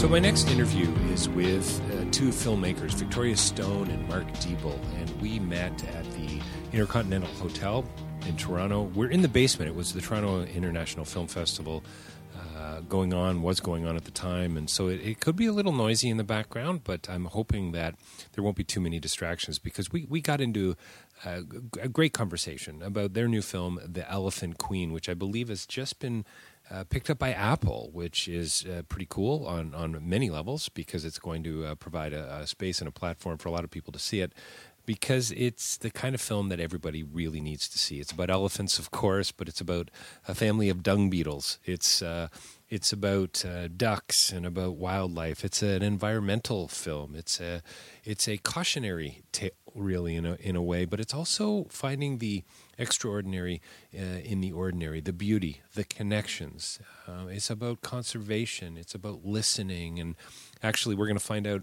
So, my next interview is with uh, two filmmakers, Victoria Stone and Mark Deeble, and we met at the Intercontinental Hotel in Toronto. We're in the basement. It was the Toronto International Film Festival uh, going on, was going on at the time, and so it, it, could be a little noisy in the background, but I'm hoping that there won't be too many distractions because we, we got into a, a great conversation about their new film, The Elephant Queen, which I believe has just been uh, picked up by Apple, which is uh, pretty cool on, on many levels because it's going to uh, provide a, a, space and a platform for a lot of people to see it. Because it's the kind of film that everybody really needs to see. It's about elephants, of course, but it's about a family of dung beetles. It's uh, it's about uh, ducks and about wildlife. It's an environmental film. It's a it's a cautionary tale, really, in a in a way. But it's also finding the extraordinary uh, in the ordinary, the beauty, the connections. Uh, it's about conservation. It's about listening, and actually, we're going to find out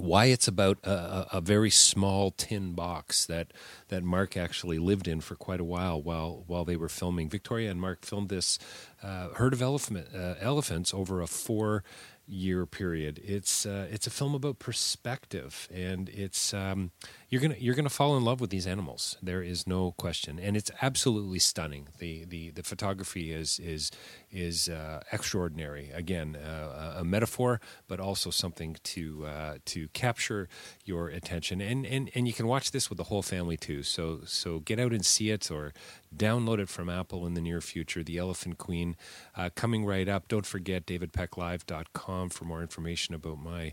why it's about a, a, very small tin box that that Mark actually lived in for quite a while while while they were filming. Victoria and Mark filmed this uh, herd of elephant, uh, elephants over a four year period. It's uh, it's a film about perspective, and it's um, you're gonna you're gonna fall in love with these animals. There is no question, and it's absolutely stunning. the the The photography is is is uh, extraordinary. Again, uh, a metaphor, but also something to uh, to capture your attention. And and and you can watch this with the whole family too. So so get out and see it, or download it from Apple in the near future. The Elephant Queen uh, coming right up. Don't forget davidpecklive.com for more information about my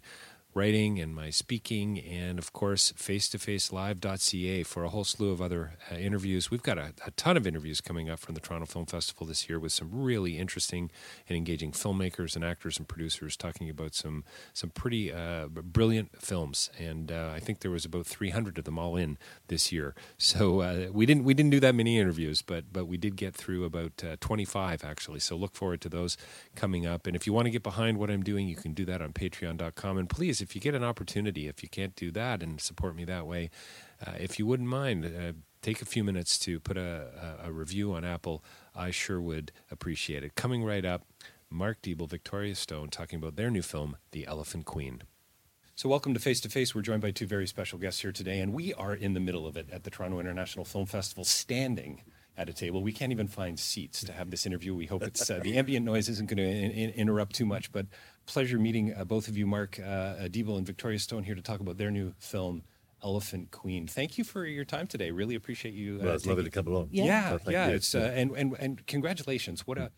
writing and my speaking, and of course, face2facelive.ca for a whole slew of other uh, interviews. We've got a, a, ton of interviews coming up from the Toronto Film Festival this year with some really interesting and engaging filmmakers and actors and producers talking about some some pretty uh, brilliant films. And uh, I think there was about 300 of them all in this year. So uh, we didn't we didn't do that many interviews, but but we did get through about uh, 25 actually. So look forward to those coming up. And if you want to get behind what I'm doing, you can do that on Patreon.com. And please if you get an opportunity, if you can't do that and support me that way, uh, if you wouldn't mind, uh, take a few minutes to put a, a, a, review on Apple. I sure would appreciate it. Coming right up, Mark Deeble, Victoria Stone, talking about their new film, The Elephant Queen. So, welcome to Face to Face. We're joined by two very special guests here today, and we are in the middle of it at the Toronto International Film Festival, standing at a table. We can't even find seats to have this interview. We hope it's uh, the ambient noise isn't going to in- in- interrupt too much. But pleasure meeting uh, both of you, Mark uh, Deeble and Victoria Stone, here to talk about their new film. Elephant Queen. Thank you for your time today. Really appreciate you. Uh, well, it's lovely to come along. Yeah, yeah. yeah it's uh, and and and congratulations. What a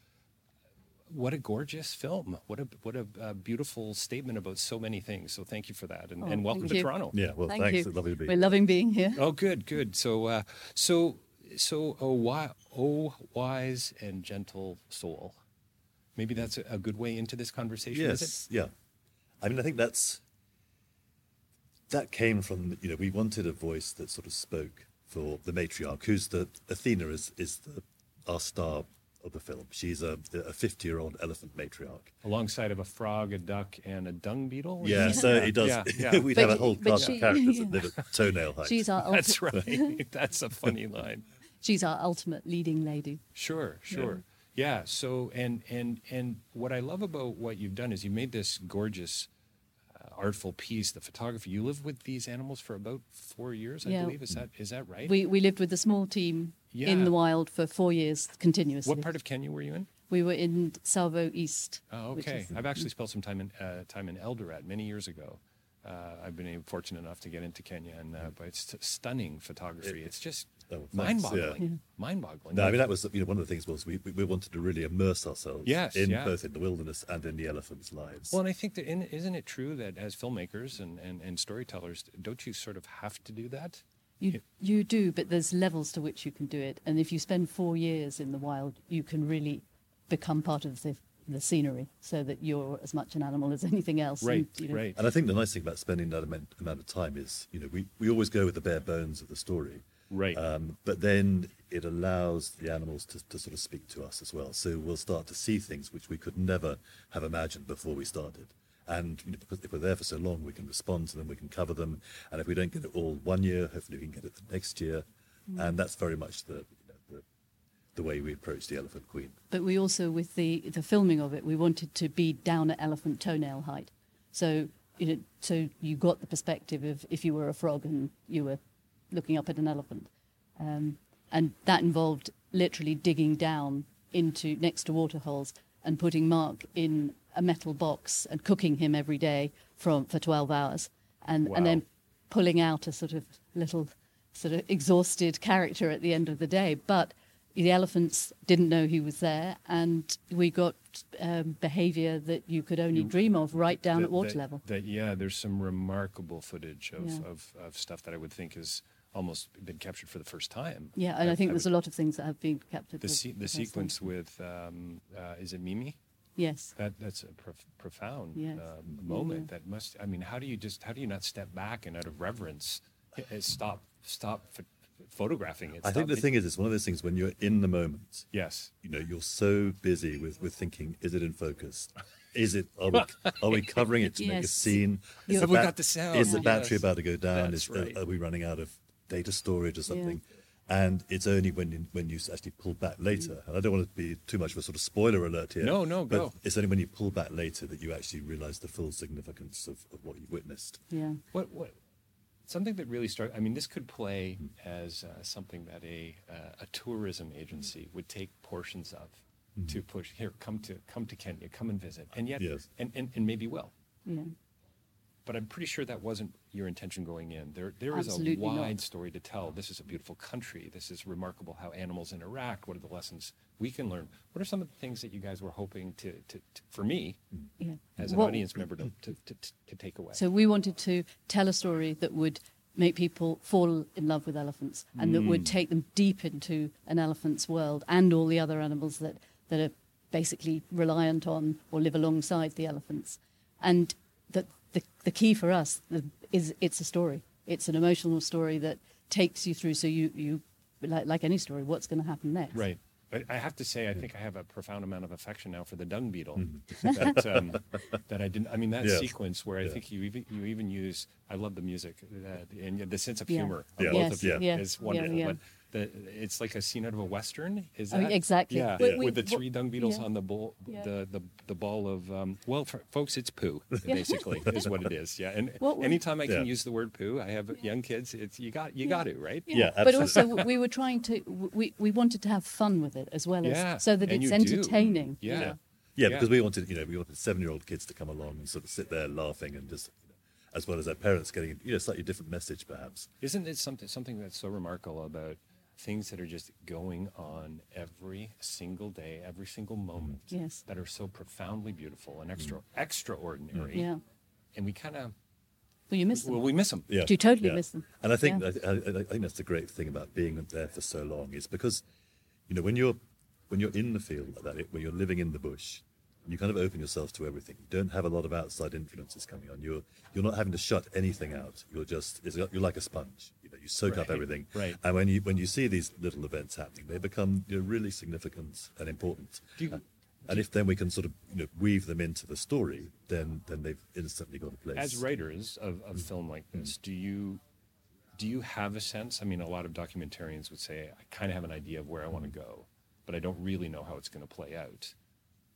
what a gorgeous film. What a what a uh, beautiful statement about so many things. So thank you for that, and, oh, and welcome to you. Toronto. Yeah, well, thank thanks. You. It's lovely to be. We're loving being here. Oh, good, good. So uh, so so oh, why, oh wise and gentle soul. Maybe that's a, good way into this conversation. Yes, yeah. I mean, I think that's that came from you know we wanted a voice that sort of spoke for the matriarch, who's the Athena is is the our star of the film. She's a a fifty year old elephant matriarch. Alongside of a frog, a duck, and a dung beetle. Yeah, so it does. Yeah, yeah. We'd But have a whole but cast she- of characters yeah. that live at toenail height. She's our That's right. That's a funny line. She's our ultimate leading lady. Sure, sure. Yeah. So, and and and what I love about what you've done is you made this gorgeous, uh, artful piece. The photography. You lived with these animals for about four years, I Yeah. believe. Is that is that right? We we lived with a small team Yeah. in the wild for four years continuously. what part of Kenya were you in? We were in Tsavo East. Oh, okay. is- I've actually spent some time in uh, time in Eldoret many years ago. Uh, I've been fortunate enough to get into Kenya, and uh, but it's t- stunning photography. it's just Oh, mind-boggling. yeah. Mind-boggling. No, I mean that was you know one of the things was we we we wanted to really immerse ourselves Yes, in yeah. both in the wilderness and in the elephants' lives. Well, and I think that in, isn't it true that as filmmakers and, and, and storytellers, don't you sort of have to do that? You, you do, but there's levels to which you can do it. And if you spend four years in the wild, you can really become part of the, the scenery so that you're as much an animal as anything else. Right, And, you know, right. And I think the nice thing about spending that amount, amount of time is, you know, we, we always go with the bare bones of the story. Right. Um, but then it allows the animals to, to sort of speak to us as well. So we'll start to see things which we could never have imagined before we started. And you know, because if we're there for so long, we can respond to them, we can cover them. And if we don't get it all one year, hopefully we can get it the next year. And that's very much the, you know, the, way we approach the Elephant Queen. But we also, with the, the filming of it, we wanted to be down at elephant toenail height. So, you know, so you got the perspective of if you were a frog and you were looking up at an elephant. Um, and that involved literally digging down into next to waterholes and putting Mark in a metal box and cooking him every day from for 12 hours and, and then pulling out a sort of little sort of exhausted character at the end of the day. But the elephants didn't know he was there, and we got um, behaviour that you could only dream of right down That- at water that- level. That yeah, there's some remarkable footage of, Yeah. of, of stuff that I would think has almost been captured for the first time. Yeah, and I, think there's would- a lot of things that have been captured. the se- the first time. sequence with um, uh, is it Mimi? Yes. That that's a prof- profound Yes. uh, moment. yeah. That must. I mean, how do you just how do you not step back and out of reverence uh, stop stop ph- photographing it? I think the it- thing is, it's one of those things when you're in the moment, Yes. you know, you're so busy with, with thinking, is it in focus? Is it? Are we, are we covering it to make a scene? Is Yeah. the Have we bat- got the sound? Is the Yes. battery about to go down? That's Is, uh, right. are we running out of data storage or something? And it's only when you, when you actually pull back later, and I don't want to be too much of a sort of spoiler alert here. No, no, but go. It's only when you pull back later that you actually realize the full significance of, of what you've witnessed. Yeah. What what something that really struck? I mean, this could play as uh, something that a uh, a tourism agency would take portions of to push here. Come to come to Kenya. Come and visit. And yet, Yes. and, and and maybe will. Yeah. But I'm pretty sure that wasn't your intention going in. There, there is Absolutely a not. wide story to tell. This is a beautiful country. This is remarkable how animals interact. What are the lessons we can learn? What are some of the things that you guys were hoping to, to, to for me, Yeah. as an What- audience member, to, to, to, to take away? So we wanted to tell a story that would make people fall in love with elephants and that Mm. would take them deep into an elephant's world and all the other animals that, that are basically reliant on or live alongside the elephants. And that the, the key for us the, is it's a story. It's an emotional story that takes you through. So you, you like, like any story, what's going to happen next? Right. But I have to say, I think I have a profound amount of affection now for the dung beetle. that, um, that I didn't. I mean, that Yes. sequence where I Yeah. think you even you even use. I love the music uh, and the sense of Yeah. humor of Yeah. both Yes, of you yeah, is yeah, wonderful. yeah. But the, it's like a scene out of a western. Is Oh, that exactly. Yeah, We- we- with the three dung beetles yeah. on the bowl, Yeah. the, the the ball of. Um, well, for, folks, it's poo. Basically, is what it is. Yeah, and What we- anytime I can Yeah. use the word poo, I have young kids. It's you got you got to right. Yeah, but also we were trying to we, we wanted to have fun with it as well as so that and it's you do. entertaining Yeah. Yeah. Yeah. because we wanted, you know, we wanted seven-year-old kids to come along and sort of sit there laughing and just, you know, as well as their parents getting, you know, slightly different message perhaps. Isn't it something something that's so remarkable about things that are just going on every single day, every single moment? Mm-hmm. Yes. That are so profoundly beautiful and extra mm-hmm. extraordinary. yeah And we kind of well you miss them well we miss them. Yeah, You totally yeah. miss them. And I think Yeah. I, I, I think that's the great thing about being there for so long is because, you know, when you're when you're in the field like that, when you're living in the bush, you kind of open yourself to everything. You don't have a lot of outside influences coming on. You're you're not having to shut anything out. You're just it's, you're like a sponge. You know, you soak up everything. right. And when you when you see these little events happening, they become you know, really significant and important. Do you- and, and if then we can sort of you know weave them into the story, then then they've instantly got a place. As writers of, of mm. film like this, mm. do you do you have a sense? I mean, a lot of documentarians would say, I kind of have an idea of where I want to mm. go, but I don't really know how it's going to play out.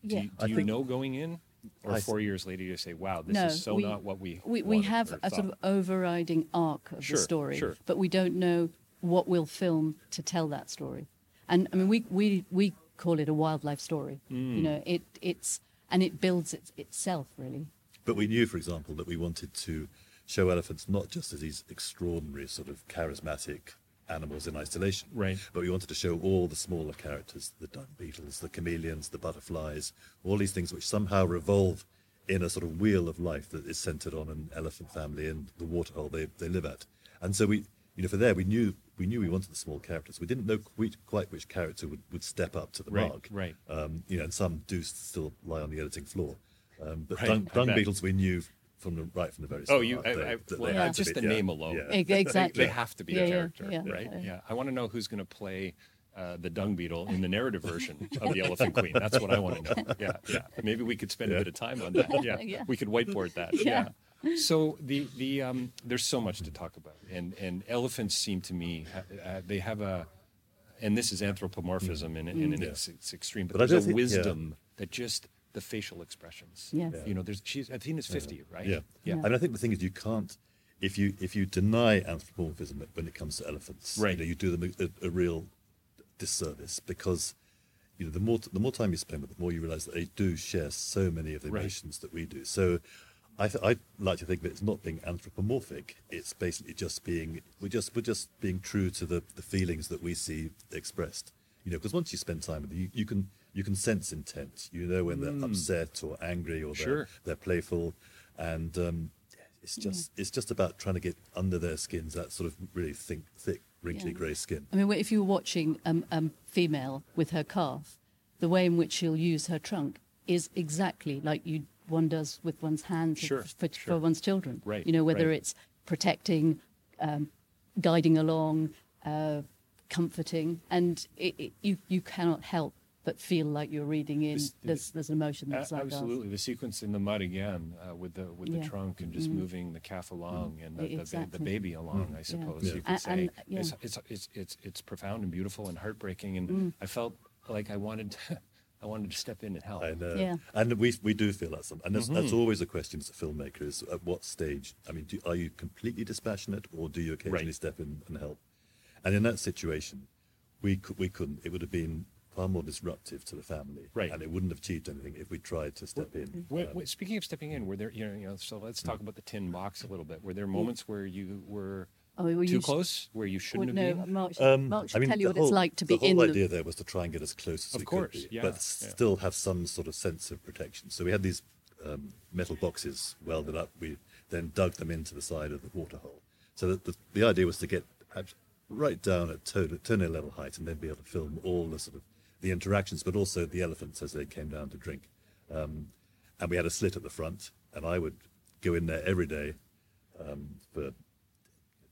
Do Yeah. you, do you think- know going in? Or I four years later, you say, wow, this no, is so we, not what we we, we have or a sort of overriding arc of Sure, the story, sure. but we don't know what we'll film to tell that story. And I mean, we we we call it a wildlife story. Mm. You know, it it's and it builds it, itself really. But we knew, for example, that we wanted to show elephants not just as these extraordinary, sort of charismatic animals in isolation, Right. But we wanted to show all the smaller characters, the dung beetles, the chameleons, the butterflies, all these things which somehow revolve in a sort of wheel of life that is centered on an elephant family and the waterhole they, they live at. And so we, you know, for there we knew we knew we wanted the small characters. We didn't know quite, quite which character would, would step up to the Right, mark. right. Um, you know, and some do still lie on the editing floor. Um, but Right, dung, dung beetles we knew from the right from the very start. Oh, you, I, they- I, that well, Yeah. just be- the yeah, name alone. yeah. Exactly. They have to be Yeah, a character, yeah, right? yeah. Yeah. I want to know who's going to play uh, the dung beetle in the narrative version of the Elephant Queen. That's what I want to know. Yeah, yeah. Maybe we could spend a bit of time on that. Yeah, Yeah. we could whiteboard that. Yeah. Yeah. So the the um, there's so much to talk about, and and elephants seem to me uh, they have a, and this is anthropomorphism, and, and, Yeah. it's, it's extreme, but, But there's a don't think- yeah. wisdom that just the facial expressions. Yes. You know, there's she's I think it's 50, right? Yeah. Yeah. And I think the thing is, you can't if you if you deny anthropomorphism when it comes to elephants, Right. You, know, you do them a, a, real disservice because you know the more the more time you spend with them, the more you realise that they do share so many of the Right. emotions that we do. So. I, th- I like to think that it's not being anthropomorphic. It's basically just being we're just we're just being true to the, the feelings that we see expressed. You know, because once you spend time with them, you, you can you can sense intent. You know when they're upset or angry or they're, Mm. Sure. they're playful, and um, it's just it's just about trying to get under their skins that sort of really thick, thick, wrinkly Yeah. grey skin. I mean, if you were watching a um, um, female with her calf, the way in which she'll use her trunk is exactly like you one does with one's hands Sure, for, sure. for one's children. Right, You know, whether right. it's protecting, um, guiding along, uh, comforting, and it, it, you you cannot help but feel like you're reading in. This- There's there's an emotion A- that's like that. Absolutely, the sequence in the mud again uh, with the with Yeah. the trunk and just moving the calf along and the, E- the, ba- the baby along. I suppose Yeah. you could A- say and, yeah. it's, it's it's it's it's profound and beautiful and heartbreaking. And Mm. I felt like I wanted I wanted to step in and help. I know, Yeah. and we we do feel that some, and that's, that's Mm-hmm. always a question as a filmmaker: is at what stage? I mean, do, are you completely dispassionate, or do you occasionally Right. step in and help? And in that situation, we cou- we couldn't. It would have been far more disruptive to the family, Right. And it wouldn't have achieved anything if we tried to step in. Wait, Um, wait, speaking of stepping in, were there you know, you know so let's talk about the tin box a little bit. Were there moments where you were Oh, well, too you sh- close, where you shouldn't Well, have no, been? Mark, should- Um, Mark should I mean, tell you the what whole, it's like to be the whole in idea there was to try and get as close as Of we course, could be, yeah, but yeah. still have some sort of sense of protection. So we had these um, metal boxes welded up. We then dug them into the side of the waterhole. So that the, the idea was to get right down at toe- toenail level height and then be able to film all the sort of the interactions, but also the elephants as they came down to drink. Um, and we had a slit at the front, and I would go in there every day um, for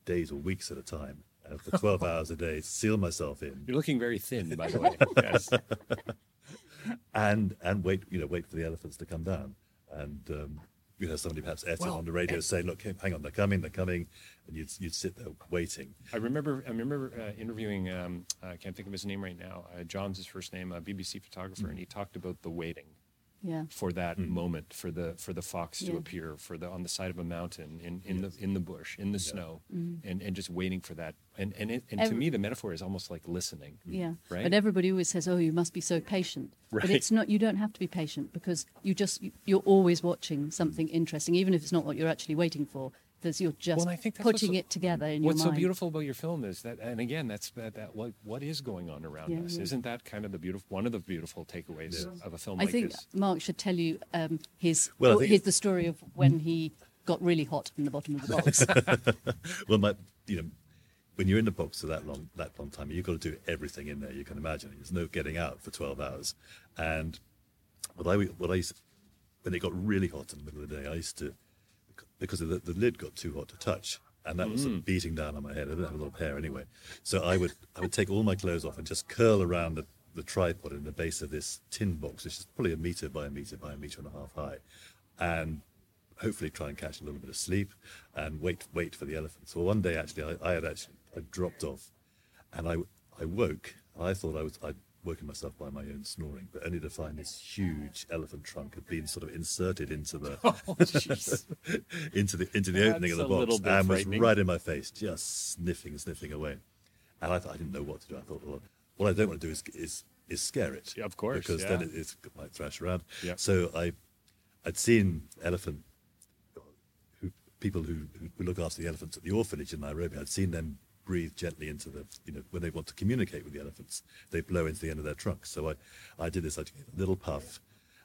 days or weeks at a time, uh, for 12 hours a day, seal myself in, You're looking very thin, by the way. yes. and and wait, you know, wait for the elephants to come down, and um, you know, somebody perhaps air Well, on the radio saying, "Look, hang on, they're coming, they're coming," and you'd you'd sit there waiting. I remember. I remember uh, interviewing. Um, I can't think of his name right now. Uh, John's his first name, a BBC photographer, and he talked about the waiting Yeah. for that moment for the for the fox to Yeah. appear for the on the side of a mountain in, in the in the bush in the snow Mm-hmm. and, and just waiting for that and and, it, and to me the metaphor is almost like listening Yeah. right But everybody always says, "Oh, you must be so patient." Right. But it's not. You don't have to be patient because you just you're always watching something interesting, even if it's not what you're actually waiting for. There's you're just Well, I think that's what's putting so- it together in What's so beautiful about your film is that, and again, that's that, that what what is going on around Yeah, us. yeah. Isn't that kind of the beautiful one of the beautiful takeaways of a film I like think this? Mark should tell you um, his Well, think his it- the story of when he got really hot in the bottom of the box. Well, my, you know, when you're in the box for that long that long time, you've got to do everything in there you can imagine. There's no getting out for 12 hours, and what I what I used, when it got really hot in the middle of the day, I used to because the, the lid got too hot to touch, and that was sort of mm. beating down on my head. I didn't have a lot of hair anyway, so I would I would take all my clothes off and just curl around the, the tripod in the base of this tin box, which is probably a meter by a meter by a meter and a half high, and hopefully try and catch a little bit of sleep and wait wait for the elephants. Well, one day actually I, I had actually I dropped off, and I I woke. I thought I was I'd woken myself by my own snoring, but only to find this huge elephant trunk had been sort of inserted into the into the into the opening of the box and was right in my face, just sniffing, sniffing away. And I thought I didn't know what to do. I thought, well, what I don't want to do is is is scare it. Yeah, of course, because then it, it might thrash around. Yeah. So I, I'd seen elephant who people who who look after the elephants at the orphanage in Nairobi. I'd seen them breathe gently into the you know when they want to communicate with the elephants, they blow into the end of their trunk. So I, I did this. I took a little puff.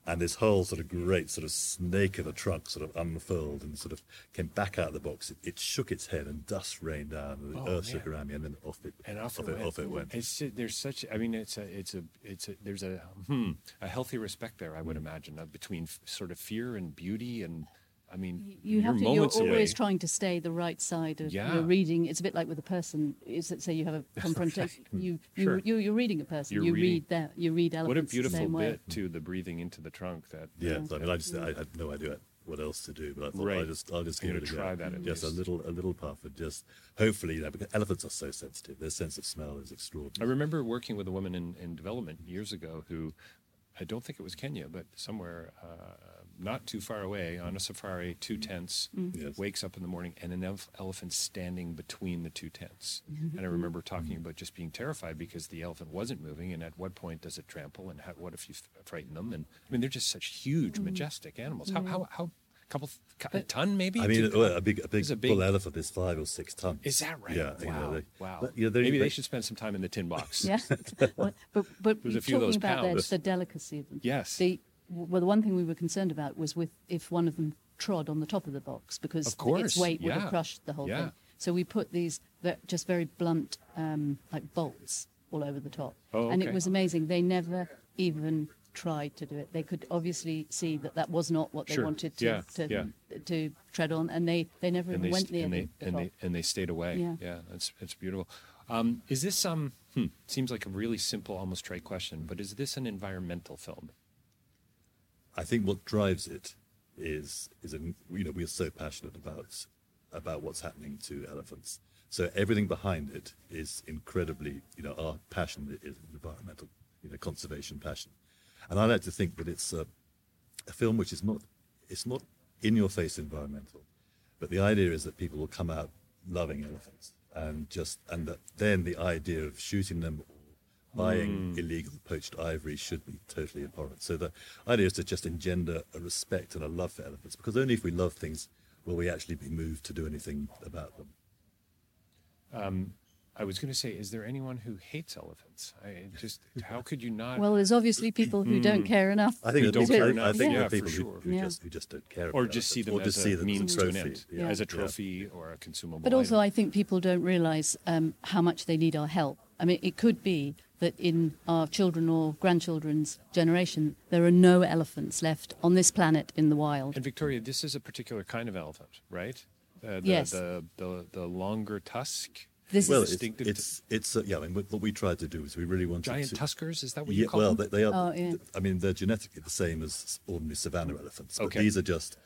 And this whole sort of great sort of snake of a trunk sort of unfurled and sort of came back out of the box. It, it shook its head and dust rained down and the Oh, earth shook around me and then off it and off, off it, went. off it went. It's there's such. I mean, it's a it's a it's a there's a hmm a healthy respect there. I would imagine uh, between f- sort of fear and beauty, and I mean, You have to. You're always away. trying to stay the right side of Yeah. your reading. It's a bit like with a person. Is that say you have a confrontation? You you Sure. you you're reading a person. You're you reading- read that. You read What a elephants the beautiful same way. bit too, the breathing into the trunk. That Yeah, I mean, I just I had no idea what else to do, but I thought Right. I'll just I'll just give it a gonna go. try that at just a little a little puff, and just hopefully, you know, because elephants are so sensitive. Their sense of smell is extraordinary. I remember working with a woman in, in development years ago who, I don't think it was Kenya, but somewhere uh, not too far away on a safari, two mm-hmm. tents, mm-hmm. Yes. wakes up in the morning and an elef- elephant standing between the two tents. And I mm-hmm. remember talking about just being terrified because the elephant wasn't moving, and at what point does it trample, and how, what if you f- frighten them? And I mean, they're just such huge, majestic animals. How how how couple a ton maybe? I mean, Two- a big a big, a big- bull elephant is five or six tons. Is that right? Yeah. Wow. You know, they, wow. but, you know, maybe they they- should spend some time in the tin box. Yeah, Well, but but There's a you're few of talking those about the, pounds. the delicacy of them. Yes. The well, the one thing we were concerned about was with if one of them trod on the top of the box because Of course, its weight would have crushed the whole Yeah. thing. So we put these just very blunt, um, like bolts all over the top, Oh, and it was amazing. They never even tried to do it. They could obviously see that that was not what they Sure. wanted to Yeah, to, yeah. to tread on, and they they never and even they went st- near and they the and top. they and they stayed away. Yeah. yeah, that's it's beautiful. Um, is this um hmm, seems like a really simple, almost trite question, but is this an environmental film? I think what drives it is is a, you know we are so passionate about about what's happening to elephants. So everything behind it is incredibly you know our passion is environmental you know conservation passion, and I like to think that it's a, a film which is not it's not in your face environmental, but the idea is that people will come out loving elephants and just and that then the idea of shooting them or buying hmm. illegal poached ivory should be totally abhorrent. So the idea is to just engender a respect and a love for elephants, because only if we love things will we actually be moved to do anything about them. Um, I was going to say, is there anyone who hates elephants? I just how could you not? Well, there's obviously people who don't hmm. care enough. I think Who don't care enough. I think Yeah, there are people who, sure. who Yeah. just who just don't care, or about just see them elephants, as or a just see them means as to a an trophy. end, Yeah. as a Yeah. trophy or a consumable. But also, item. I think people don't realise um, how much they need our help. I mean, it could be that in our children or grandchildren's generation, there are no elephants left on this planet in the wild. And Victoria, this is a particular kind of elephant, right? Uh, the, Yes. The, the the longer tusk. This Well, is it's distinctive it's, it's uh, yeah. I mean, what what we tried to do is we really wanted Giant to, tuskers. Is that what you Yeah, call well, them? they, they are. Oh, yeah. I mean, they're genetically the same as ordinary savanna elephants, but Okay. these are just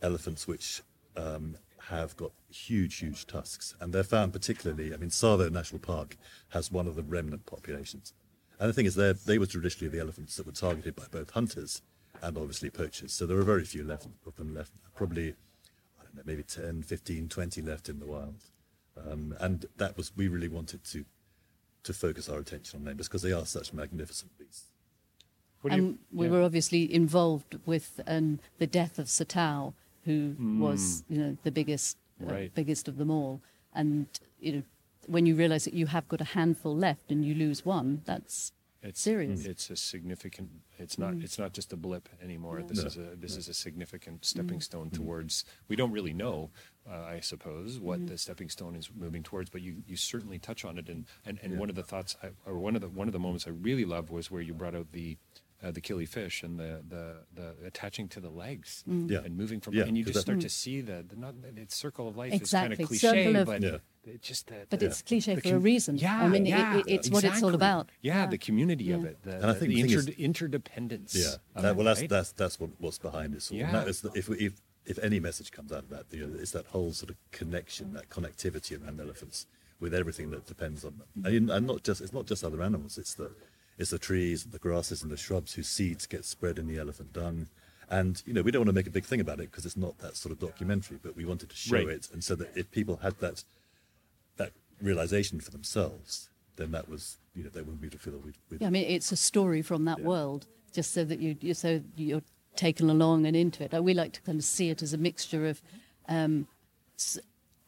elephants which um, have got huge, huge tusks, and they're found particularly. I mean, Tsavo National Park has one of the remnant populations, and the thing is, they they were traditionally the elephants that were targeted by both hunters and obviously poachers. So there are very few left of them left. Probably, I don't know, maybe 10, 15, 20 left in the wild, um, and that was we really wanted to to focus our attention on them because they are such magnificent beasts. You- and we yeah. were obviously involved with um, the death of Satao, who was mm. you know the biggest uh, biggest of them all. And you know, when you realise that you have got a handful left and you lose one, that's It's serious. Mm, it's a significant. It's not. Mm. It's not just a blip anymore. This is a. This is a significant stepping stone towards. We don't really know, uh, I suppose, what the stepping stone is moving towards. But you, you certainly touch on it. And and, and one of the thoughts, I, or one of the one of the moments I really loved was where you brought out the. Uh, the killifish and the, the, the attaching to the legs mm. Yeah. and moving from, Yeah, and you just that- start to mm. see the, the not, it's circle of life. is kind of cliche, circle of- but Yeah. it just the, But the- it's cliche the for a reason. Yeah, I mean, yeah, it- it's what it's all about. Yeah, Yeah. the community of it, the, And I think the, the thing is- inter- interdependence. Yeah, that, well, that's right? that's that's what, what's behind this. all. Yeah. that is the, if, we, if if any message comes out of that, you know, it's that whole sort of connection, that connectivity around elephants with everything that depends on them, mm. and, and not just it's not just other animals. It's the it's the trees, the grasses, and the shrubs whose seeds get spread in the elephant dung. And you know, we don't want to make a big thing about it because it's not that sort of documentary, but we wanted to show Right. it, and so that if people had that that realization for themselves, then that was you know they wouldn't be to feel that we'd, we'd Yeah, I mean, it's a story from that Yeah. world, just so that you, you so you're taken along and into it. Uh, We like to kind of see it as a mixture of um, s-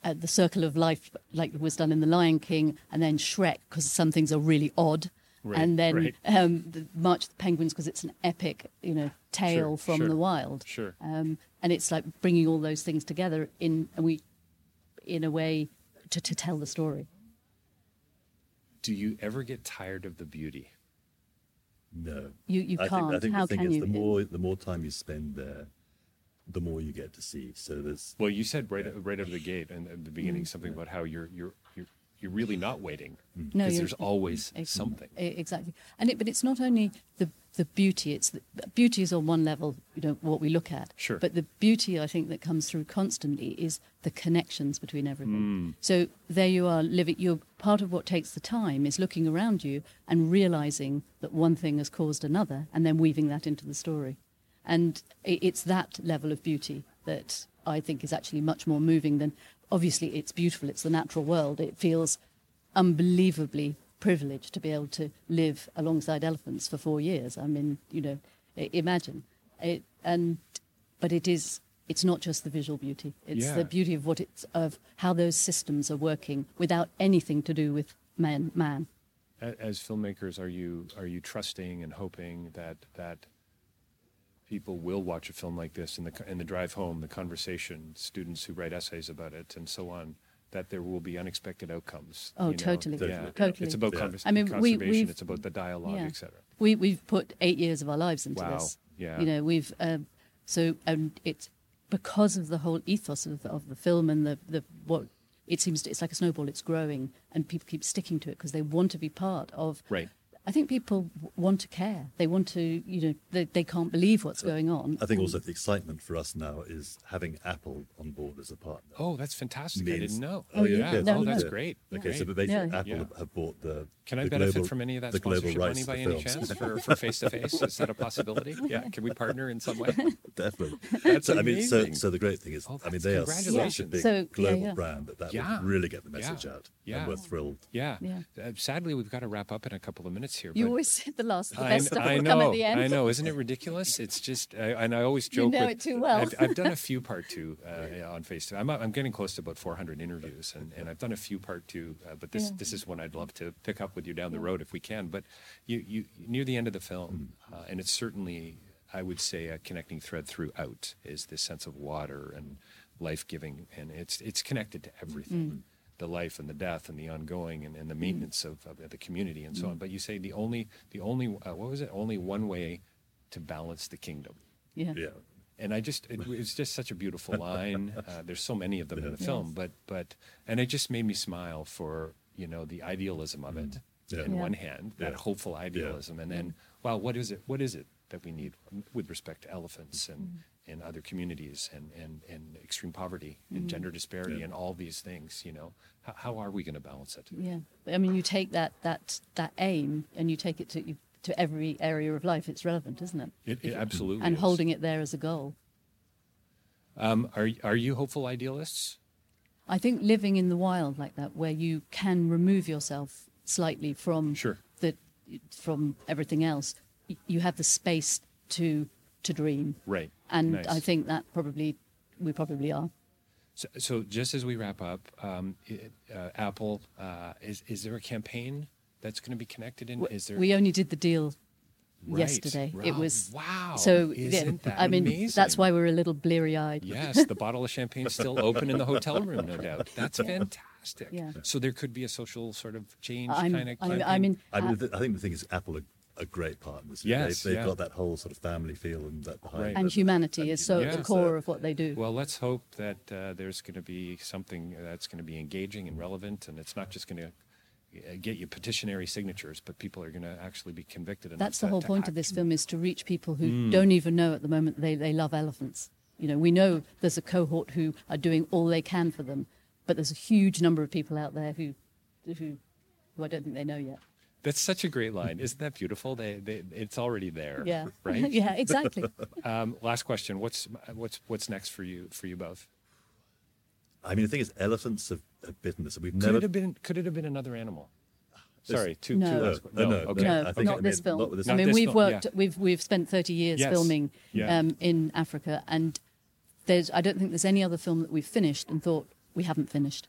uh, the circle of life, like was done in The Lion King, and then Shrek, because some things are really odd. Right, and then right. um, the March of the Penguins because it's an epic, you know, tale Sure, from sure, the wild. sure. Um, and it's like bringing all those things together in, and we, in a way, to, to tell the story. Do you ever get tired of the beauty? No, You- you I can't. Think, I think How the thing can is, you? the more the more time you spend there, the more you get to see. So there's Well, you said right right out of the gate and at the beginning something about how you're you're you're really not waiting because you're- there's always Ex- something. Exactly, and it, but it's not only the the beauty. It's the, beauty is on one level, you know, what we look at. Sure. But the beauty, I think, that comes through constantly is the connections between everything. Mm. So there you are living. You're part of what takes the time is looking around you and realizing that one thing has caused another, and then weaving that into the story. And i- it's that level of beauty that I think is actually much more moving than. Obviously, it's beautiful. It's the natural world. It feels unbelievably privileged to be able to live alongside elephants for four years. I mean, you know, imagine it, and but it is. It's not just the visual beauty. It's Yeah. the beauty of what it's of how those systems are working without anything to do with man. Man. As filmmakers, are you are you trusting and hoping that that people will watch a film like this in the in the drive home, the conversation, students who write essays about it, and so on, that there will be unexpected outcomes. Oh, you know? totally. Yeah, Totally. It's about Yeah. convers- I mean, we- conservation. we've- it's about the dialogue, Yeah. etc. We we've put eight years of our lives into Wow. this. Yeah. You know, we've um, so and it's because of the whole ethos of the, of the film and the the what it seems to, it's like a snowball. It's growing, and people keep sticking to it because they want to be part of. Right. I think people want to care. They want to, you know, they, they can't believe what's going on. I think also the excitement for us now is having Apple on board as a partner. Oh, that's fantastic! I didn't know. Oh, yeah. yeah. No, oh, that's no. great. Okay, so but basically Yeah. Apple Yeah. have- have bought the. Can I the benefit global- from any of that sponsorship rights money by any films. chance for for face to face? Is that a possibility? Yeah, can we partner in some way? Definitely. That's so, I mean, so, amazing. so the great thing is, Oh, I mean, they are such a big So, global yeah. brand that that Yeah. would really get the message Yeah. out. Yeah. And we're thrilled. Yeah. Yeah. Uh, sadly, we've got to wrap up in a couple of minutes here. You but- always said the last, the I, best kn- stuff I will know, come at the end. I know. Isn't it ridiculous? It's just, I, and I always joke. You joke. know with- it too well. I've, I've done a few part two uh, on Face. I'm, I'm getting close to about 400 interviews, and, and I've done a few part two. Uh, but this Yeah. this is one I'd love to pick up with you down the road if we can. But you, you near the end of the film, uh, and it's certainly, I would say, a connecting thread throughout is this sense of water and life giving, and it's it's connected to everything. The life and the death and the ongoing and, and the maintenance of, of the community and so on. But you say the only the only uh, what was it? Only one way to balance the kingdom. yeah. Yeah. And I just it, was just such a beautiful line. Uh, there's so many of them in the Yes. film, but but and it just made me smile for you know the idealism of it. Yeah. In Yeah. one hand, that Yeah. hopeful idealism, and then well, what is it? What is it that we need with respect to elephants and and other communities and and and extreme poverty and gender disparity Yeah. and all these things? You know, how, how are we going to balance it? Yeah, I mean, you take that that that aim and you take it to you, to every area of life. It's relevant, isn't it? It, it absolutely And is. holding it there as a goal. Um, are are you hopeful idealists? I think living in the wild like that, where you can remove yourself slightly from Sure. the from everything else, you have the space to to dream. Right. And Nice. I think that probably we probably are. So, so just as we wrap up, um, it, uh, Apple, uh, is is there a campaign that's going to be connected in? Is there? We only did the deal Right, yesterday. It was wow. So Isn't yeah, that I mean, amazing? that's why we're a little bleary eyed. Yes, the bottle of champagne is still open in the hotel room, no doubt. That's fantastic. Yeah. So there could be a social sort of change I'm, kind of. I, I mean, I, mean, uh, the, I think the thing is, Apple are are great partners. Yes, they've, they've yeah. got that whole sort of family feel and that behind. Right. and them. humanity is so at the core of what they do. Well, let's hope that uh, there's going to be something that's going to be engaging and relevant, and it's not just going to get you petitionary signatures, but people are going to actually be convicted. enough That's the to- whole to point of this film is to reach people who Mm. don't even know at the moment they, they love elephants. You know, we know there's a cohort who are doing all they can for them, but there's a huge number of people out there who, who, who I don't think they know yet. That's such a great line. Isn't that beautiful? They, they, it's already there. Yeah. Right. yeah, exactly. Um, last question. What's what's what's next for you for you both? I mean, the thing is, elephants have, have bitten us. We've Could never. it have been? Could it have been another animal? Sorry, two, No. two No, last que- no, no, okay. no. No, I think- not I this mean, film. not with this I mean, we've film, worked, yeah. we've we've spent 30 years Yes, filming yeah. um, in Africa, and there's I don't think there's any other film that we've finished and thought we haven't finished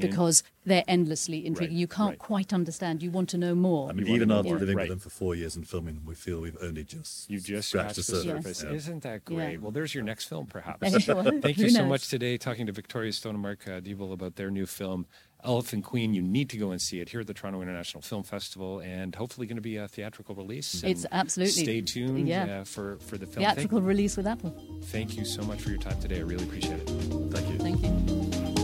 because they're endlessly intriguing. Right, you can't right. quite understand. You want to know more. I mean, You even after more. living Right. with them for four years and filming, them, we feel we've only just You just scratched scratched the the surface. surface. Yeah. Isn't that great? Yeah. Well, there's your next film, perhaps. Thank you so knows? much today, talking to Victoria Stone and Mark uh, Deeble about their new film, Elephant Queen. You need to go and see it here at the Toronto International Film Festival, and hopefully going to be a theatrical release. It's absolutely- Stay tuned yeah. uh, for for the film. Theatrical Thank, release with Apple. thank you so much for your time today. I really appreciate it. Thank you. Thank you.